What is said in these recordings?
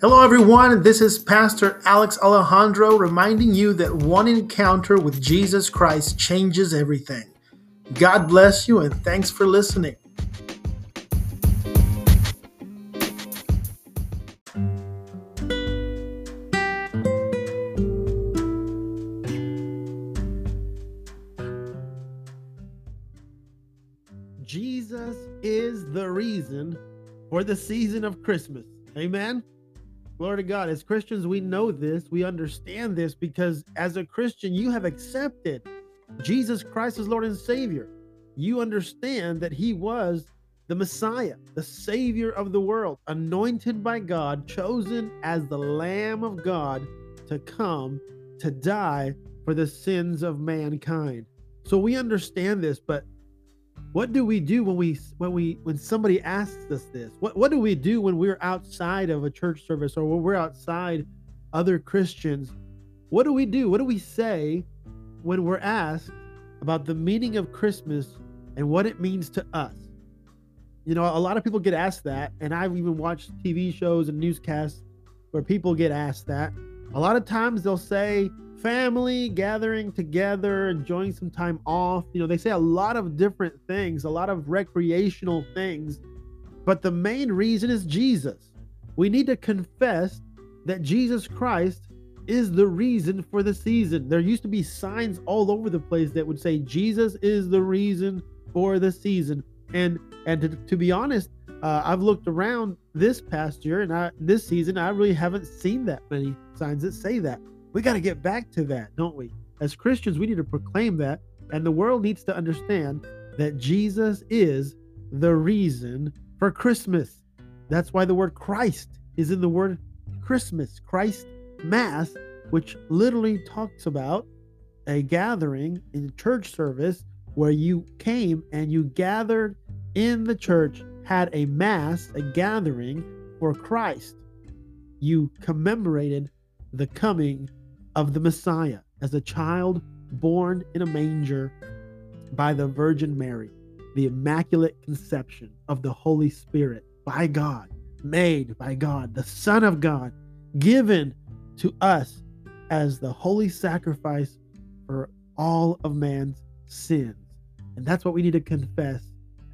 Hello, everyone. This is Pastor Alex Alejandro reminding you that one encounter with Jesus Christ changes everything. God bless you and thanks for listening. Jesus is the reason for the season of Christmas. Amen. Glory to God. As Christians, we know mm-hmm. this, we understand this because as a Christian, you have accepted Jesus Christ as Lord and Savior. You understand that He was the Messiah, the Savior of the world, anointed by God, chosen as the Lamb of God to come to die for the sins of mankind. So we understand this, but what do we do when we when we when somebody asks us this? What what do we do when we're outside of a church service or when we're outside other christians? What do we do? What do we say when we're asked about the meaning of christmas and what it means to us? You know a lot of people get asked that and i've even watched tv shows and newscasts where people get asked that. A lot of times they'll say family gathering together, enjoying some time off. You know, they say a lot of different things, a lot of recreational things, but the main reason is Jesus. We need to confess that Jesus Christ is the reason for the season. There used to be signs all over the place that would say Jesus is the reason for the season. And and to, to be honest, uh, I've looked around this past year and I, this season, I really haven't seen that many signs that say that. We got to get back to that, don't we? As Christians, we need to proclaim that, and the world needs to understand that Jesus is the reason for Christmas. That's why the word Christ is in the word Christmas, Christ Mass, which literally talks about a gathering in church service where you came and you gathered in the church, had a Mass, a gathering for Christ. You commemorated the coming of the Messiah as a child born in a manger by the Virgin Mary, the Immaculate Conception of the Holy Spirit by God, made by God, the Son of God, given to us as the holy sacrifice for all of man's sins. And that's what we need to confess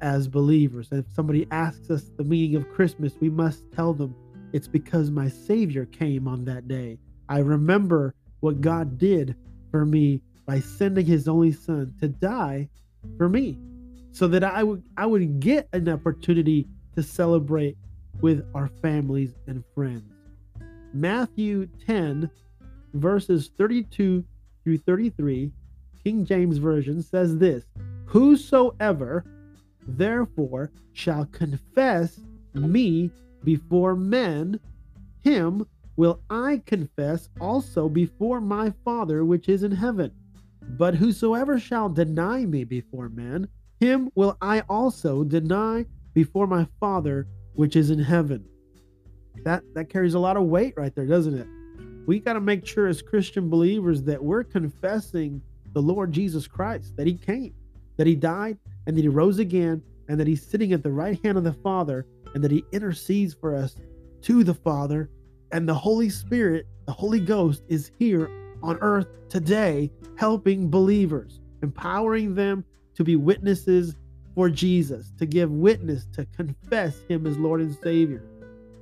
as believers. And if somebody asks us the meaning of Christmas, we must tell them it's because my Savior came on that day. I remember what God did for me by sending his only son to die for me so that I would I would get an opportunity to celebrate with our families and friends. Matthew 10 verses 32 through 33 King James version says this whosoever therefore shall confess me before men him will I confess also before my Father which is in heaven. But whosoever shall deny me before men, him will I also deny before my Father which is in heaven. That that carries a lot of weight right there, doesn't it? We got to make sure as Christian believers that we're confessing the Lord Jesus Christ, that he came, that he died, and that he rose again, and that he's sitting at the right hand of the Father, and that he intercedes for us to the Father and the Holy Spirit, the Holy Ghost, is here on earth today, helping believers, empowering them to be witnesses for Jesus, to give witness, to confess Him as Lord and Savior.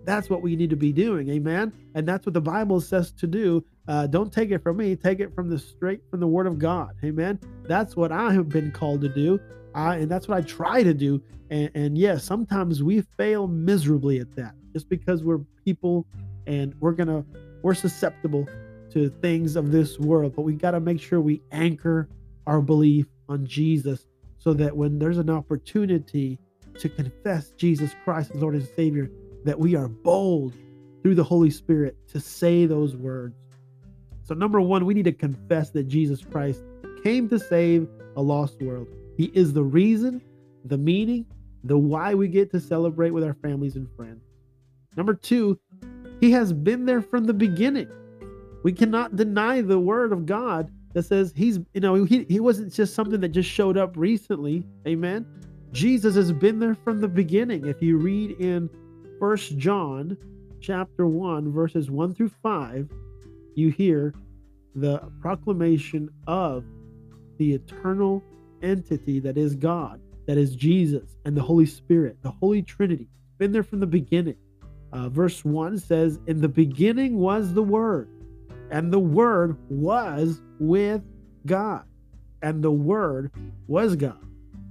That's what we need to be doing, amen. And that's what the Bible says to do. Uh, don't take it from me; take it from the straight from the Word of God, amen. That's what I have been called to do, and that's what I try to do. And, and yes, sometimes we fail miserably at that, just because we're people and we're gonna we're susceptible to things of this world but we got to make sure we anchor our belief on jesus so that when there's an opportunity to confess jesus christ as lord and savior that we are bold through the holy spirit to say those words. So number one we need to confess that jesus christ came to save a lost world. He is the reason the meaning the why we get to celebrate with our families and friends. Number two he has been there from the beginning. We cannot deny the word of God that says he's, you know, he, he wasn't just something that just showed up recently. Amen. Jesus has been there from the beginning. If you read in First John chapter 1, verses 1 through 5, you hear the proclamation of the eternal entity that is God, that is Jesus and the Holy Spirit, the Holy Trinity. Been there from the beginning. Uh, verse 1 says, In the beginning was the Word, and the Word was with God, and the Word was God.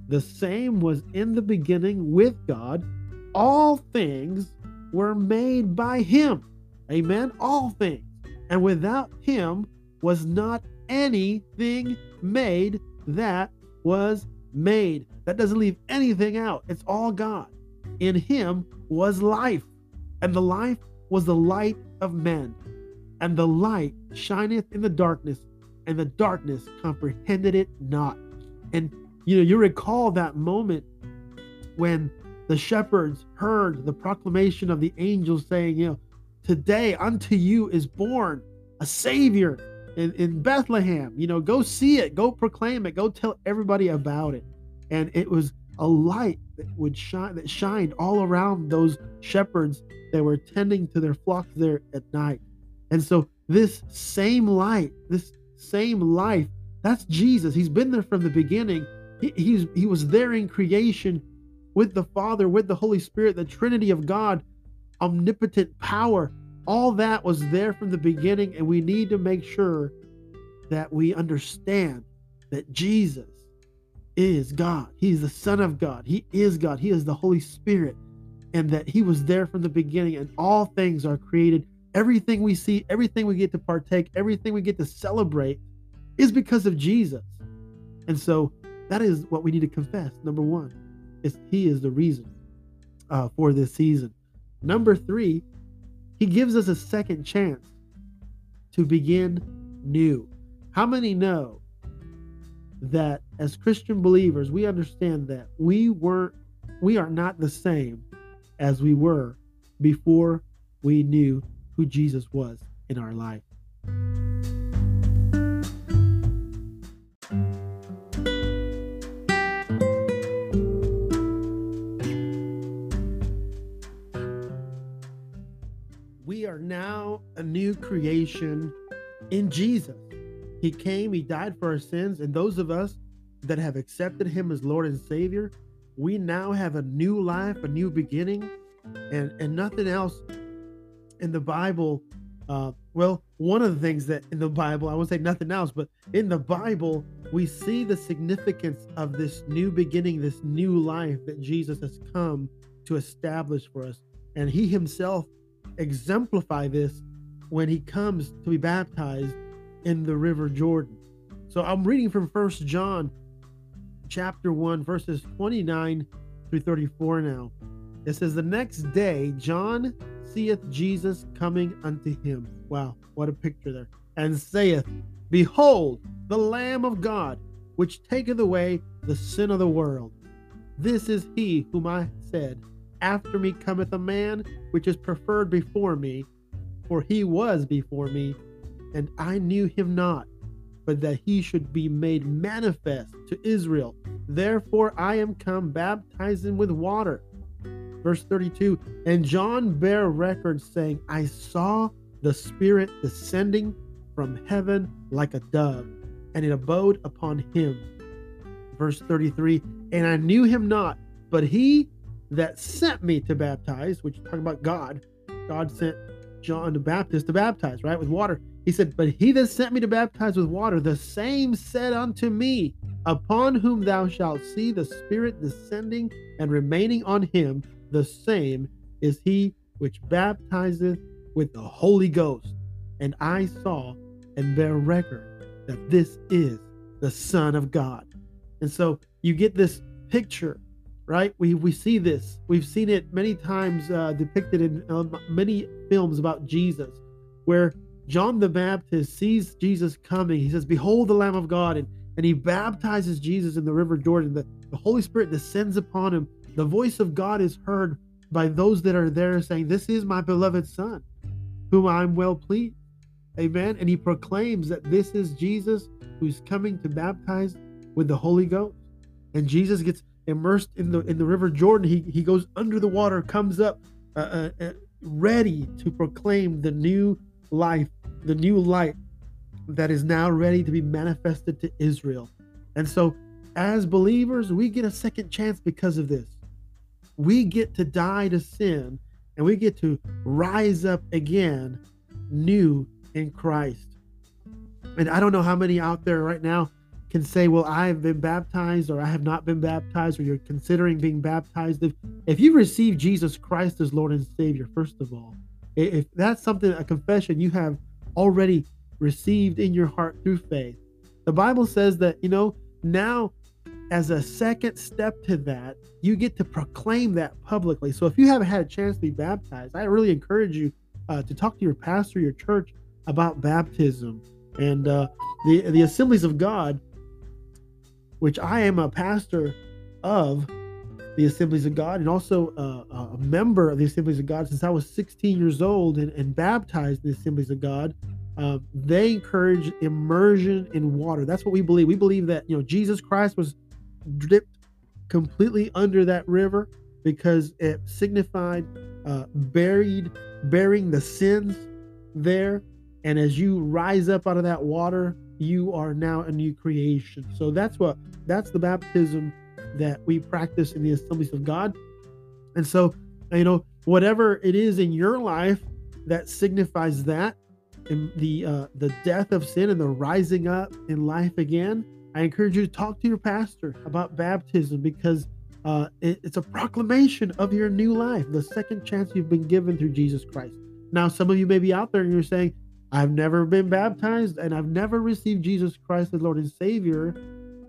The same was in the beginning with God. All things were made by Him. Amen. All things. And without Him was not anything made that was made. That doesn't leave anything out. It's all God. In Him was life, and the life was the light of men. And the light shineth in the darkness, and the darkness comprehended it not. And you know, you recall that moment when the shepherds heard the proclamation of the angels saying, you know, today unto you is born a savior in, in Bethlehem. You know, go see it, go proclaim it, go tell everybody about it. And it was a light that would shine that shined all around those shepherds that were tending to their flocks there at night. And so this same light, this same life, that's Jesus. He's been there from the beginning he, he's, he was there in creation with the Father, with the Holy Spirit, the Trinity of God, omnipotent power. All that was there from the beginning, and we need to make sure that we understand that Jesus is God. He's the Son of God. He is God. He is the Holy Spirit, and that He was there from the beginning, and all things are created. Everything we see, everything we get to partake, everything we get to celebrate is because of Jesus. And so that is what we need to confess. Number one, is He is the reason uh, for this season. Number three, He gives us a second chance to begin new. How many know that as Christian believers, we understand that we weren't, we are not the same as we were before we knew who Jesus was in our life. We are now a new creation in Jesus. He came, He died for our sins, and those of us that have accepted Him as Lord and Savior, we now have a new life, a new beginning, and and nothing else in the Bible. Uh, well, one of the things that in the Bible, I won't say nothing else, but in the Bible, we see the significance of this new beginning, this new life that Jesus has come to establish for us. And he himself exemplify this when he comes to be baptized in the river Jordan. So I'm reading from First John chapter 1 verses 29 through 34 now. It says the next day John seeth Jesus coming unto him. Wow, what a picture there. And saith, Behold, the Lamb of God, which taketh away the sin of the world. This is he whom I said, After me cometh a man which is preferred before me, for he was before me, and I knew him not, but that he should be made manifest to Israel. Therefore I am come baptizing with water. Verse 32 And John bare record, saying, I saw the Spirit descending from heaven like a dove, and it abode upon him. Verse 33 And I knew him not, but he that sent me to baptize, which is talking about God, God sent John the Baptist to baptize, right, with water. He said, But he that sent me to baptize with water, the same said unto me, Upon whom thou shalt see the Spirit descending and remaining on him, the same is he which baptizeth with the Holy Ghost. And I saw and bear record that this is the Son of God. And so you get this picture right? We we see this. We've seen it many times uh, depicted in uh, many films about Jesus, where John the Baptist sees Jesus coming. He says, "Behold, the Lamb of God," and and he baptizes Jesus in the River Jordan. The, the Holy Spirit descends upon him. The voice of God is heard by those that are there, saying, "This is my beloved Son, whom I'm well pleased." Amen. And he proclaims that this is Jesus who's coming to baptize with the Holy Ghost. And Jesus gets immersed in the in the river Jordan. He he goes under the water, comes up, uh, uh, uh, ready to proclaim the new life, the new light that is now ready to be manifested to Israel. And so, as believers, we get a second chance because of this. We get to die to sin and we get to rise up again new in Christ. And I don't know how many out there right now can say, Well, I've been baptized, or I have not been baptized, or you're considering being baptized. If, if you receive Jesus Christ as Lord and Savior, first of all, if that's something, a confession you have already received in your heart through faith, the Bible says that, you know, now as a second step to that, you get to proclaim that publicly. So if you haven't had a chance to be baptized, I really encourage you uh, to talk to your pastor, your church about baptism. And uh, the the Assemblies of God, which I am a pastor of the Assemblies of God and also uh, a member of the Assemblies of God since I was 16 years old and, and baptized in the Assemblies of God. Uh, they encourage immersion in water. That's what we believe. We believe that you know Jesus Christ was dipped completely under that river because it signified uh, buried, bearing the sins there. And as you rise up out of that water, you are now a new creation. So that's what that's the baptism that we practice in the assemblies of God. And so, you know, whatever it is in your life that signifies that, the uh, the death of sin and the rising up in life again, I encourage you to talk to your pastor about baptism because uh, it, it's a proclamation of your new life, the second chance you've been given through Jesus Christ. Now, some of you may be out there and you're saying, I've never been baptized and I've never received Jesus Christ as Lord and Savior.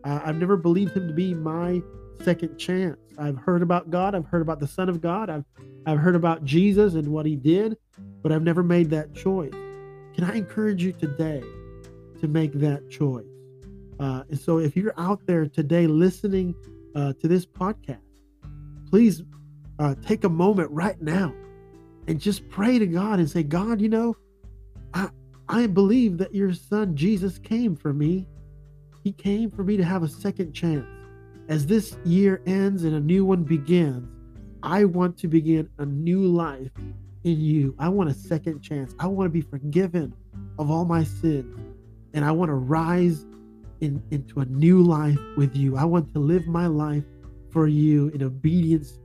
Uh, I've never believed Him to be my second chance. I've heard about God. I've heard about the Son of God. I've I've heard about Jesus and what He did, but I've never made that choice. Can I encourage you today to make that choice? Uh, and so, if you're out there today listening uh, to this podcast, please uh, take a moment right now and just pray to God and say, God, you know, I I believe that your Son Jesus came for me. He came for me to have a second chance. As this year ends and a new one begins, I want to begin a new life in you. I want a second chance. I want to be forgiven of all my sins. And I want to rise in, into a new life with you. I want to live my life for you in obedience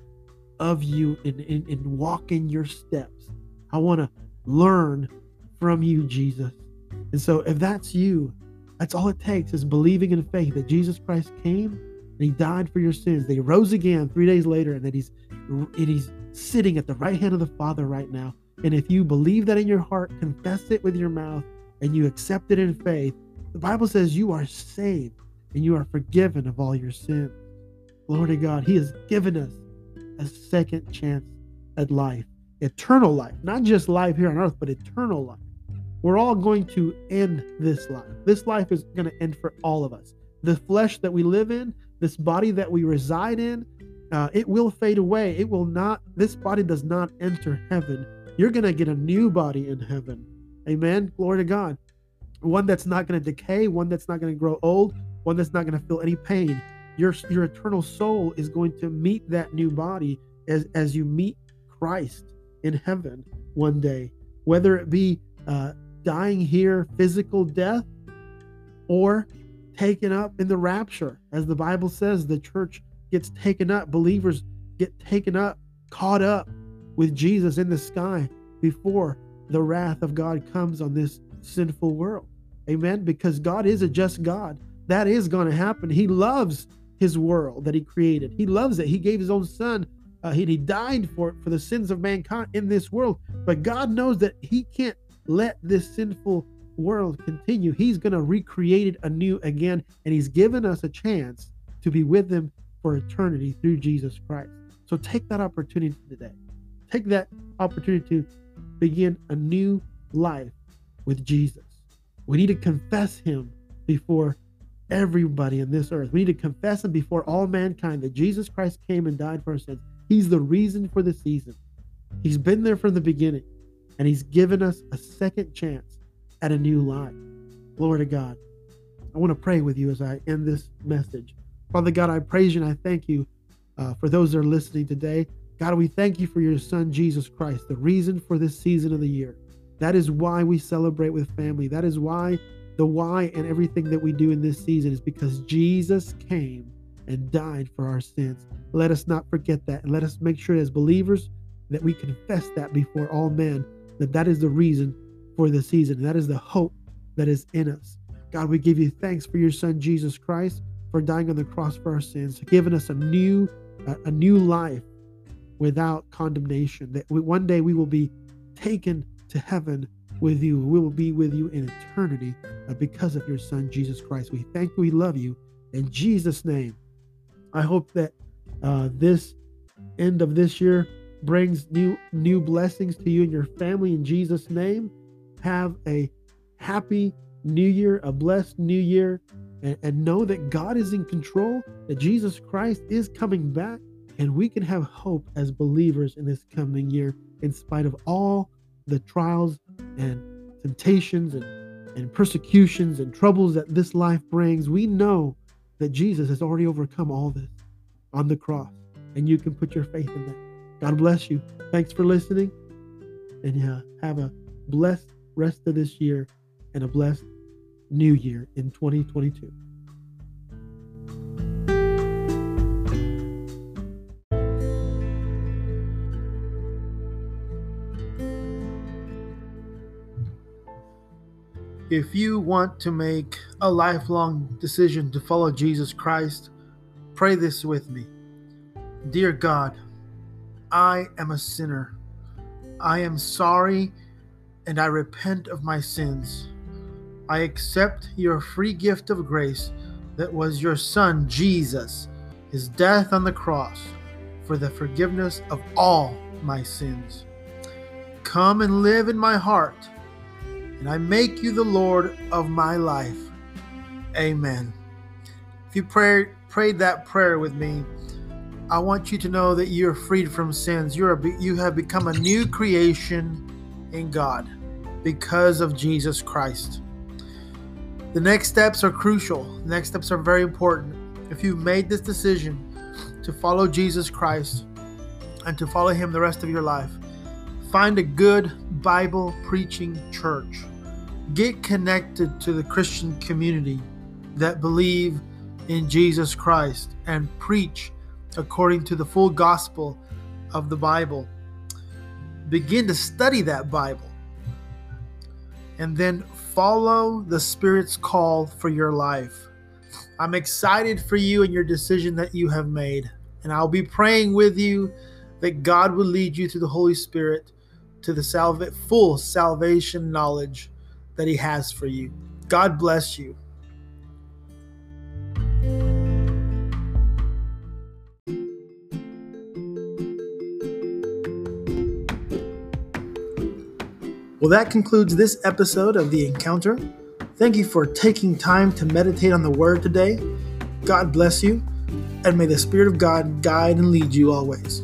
of you and, and, and walk in your steps. I want to learn from you, Jesus. And so if that's you, that's all it takes is believing in faith that Jesus Christ came and he died for your sins. That he rose again three days later and that he's and he's sitting at the right hand of the Father right now. And if you believe that in your heart, confess it with your mouth, and you accept it in faith, the Bible says you are saved and you are forgiven of all your sins. Glory to God. He has given us a second chance at life, eternal life, not just life here on earth, but eternal life. We're all going to end this life. This life is going to end for all of us. The flesh that we live in, this body that we reside in, uh, it will fade away. It will not, this body does not enter heaven. You're going to get a new body in heaven. Amen. Glory to God one that's not going to decay, one that's not going to grow old, one that's not going to feel any pain. Your your eternal soul is going to meet that new body as as you meet Christ in heaven one day, whether it be uh, dying here, physical death, or taken up in the rapture, as the Bible says, the church gets taken up, believers get taken up, caught up with Jesus in the sky before the wrath of God comes on this sinful world. Amen. Because God is a just God. That is going to happen. He loves his world that he created. He loves it. He gave his own son. Uh, he, he died for for the sins of mankind in this world. But God knows that he can't let this sinful world continue. He's going to recreate it anew again. And he's given us a chance to be with him for eternity through Jesus Christ. So take that opportunity today. Take that opportunity to begin a new life with Jesus. We need to confess him before everybody in this earth. We need to confess him before all mankind that Jesus Christ came and died for our sins. He's the reason for the season. He's been there from the beginning, and he's given us a second chance at a new life. Glory to God. I want to pray with you as I end this message. Father God, I praise you and I thank you uh, for those that are listening today. God, we thank you for your son, Jesus Christ, the reason for this season of the year. That is why we celebrate with family. That is why the why and everything that we do in this season is because Jesus came and died for our sins. Let us not forget that. And let us make sure as believers that we confess that before all men, that that is the reason for the season. That is the hope that is in us. God, we give you thanks for your son, Jesus Christ, for dying on the cross for our sins, giving us a new, a, new life without condemnation. That we, one day we will be taken to heaven with you. We will be with you in eternity because of your son, Jesus Christ. We thank you. We love you. In Jesus' name, I hope that uh, this end of this year brings new new blessings to you and your family in Jesus name. Have a happy new year, a blessed new year, and, and know that God is in control, that Jesus Christ is coming back, and we can have hope as believers in this coming year in spite of all the trials and temptations and, and persecutions and troubles that this life brings. We know that Jesus has already overcome all this on the cross, and you can put your faith in that. God bless you. Thanks for listening, and yeah, have a blessed rest of this year and a blessed new year in 2022. If you want to make a lifelong decision to follow Jesus Christ, pray this with me. Dear God, I am a sinner. I am sorry and I repent of my sins. I accept your free gift of grace that was your Son, Jesus, his death on the cross for the forgiveness of all my sins. Come and live in my heart and I make you the Lord of my life. Amen. If you pray, prayed that prayer with me, I want you to know that you're freed from sins. You're a, you have become a new creation in God because of Jesus Christ. The next steps are crucial. The next steps are very important. If you've made this decision to follow Jesus Christ and to follow Him the rest of your life, find a good Bible preaching church get connected to the Christian community that believe in Jesus Christ and preach according to the full gospel of the Bible. Begin to study that Bible and then follow the Spirit's call for your life. I'm excited for you and your decision that you have made. And I'll be praying with you that God will lead you through the Holy Spirit to the salva- full salvation knowledge that He has for you. God bless you. Well, that concludes this episode of The Encounter. Thank you for taking time to meditate on the Word today. God bless you, and may the Spirit of God guide and lead you always.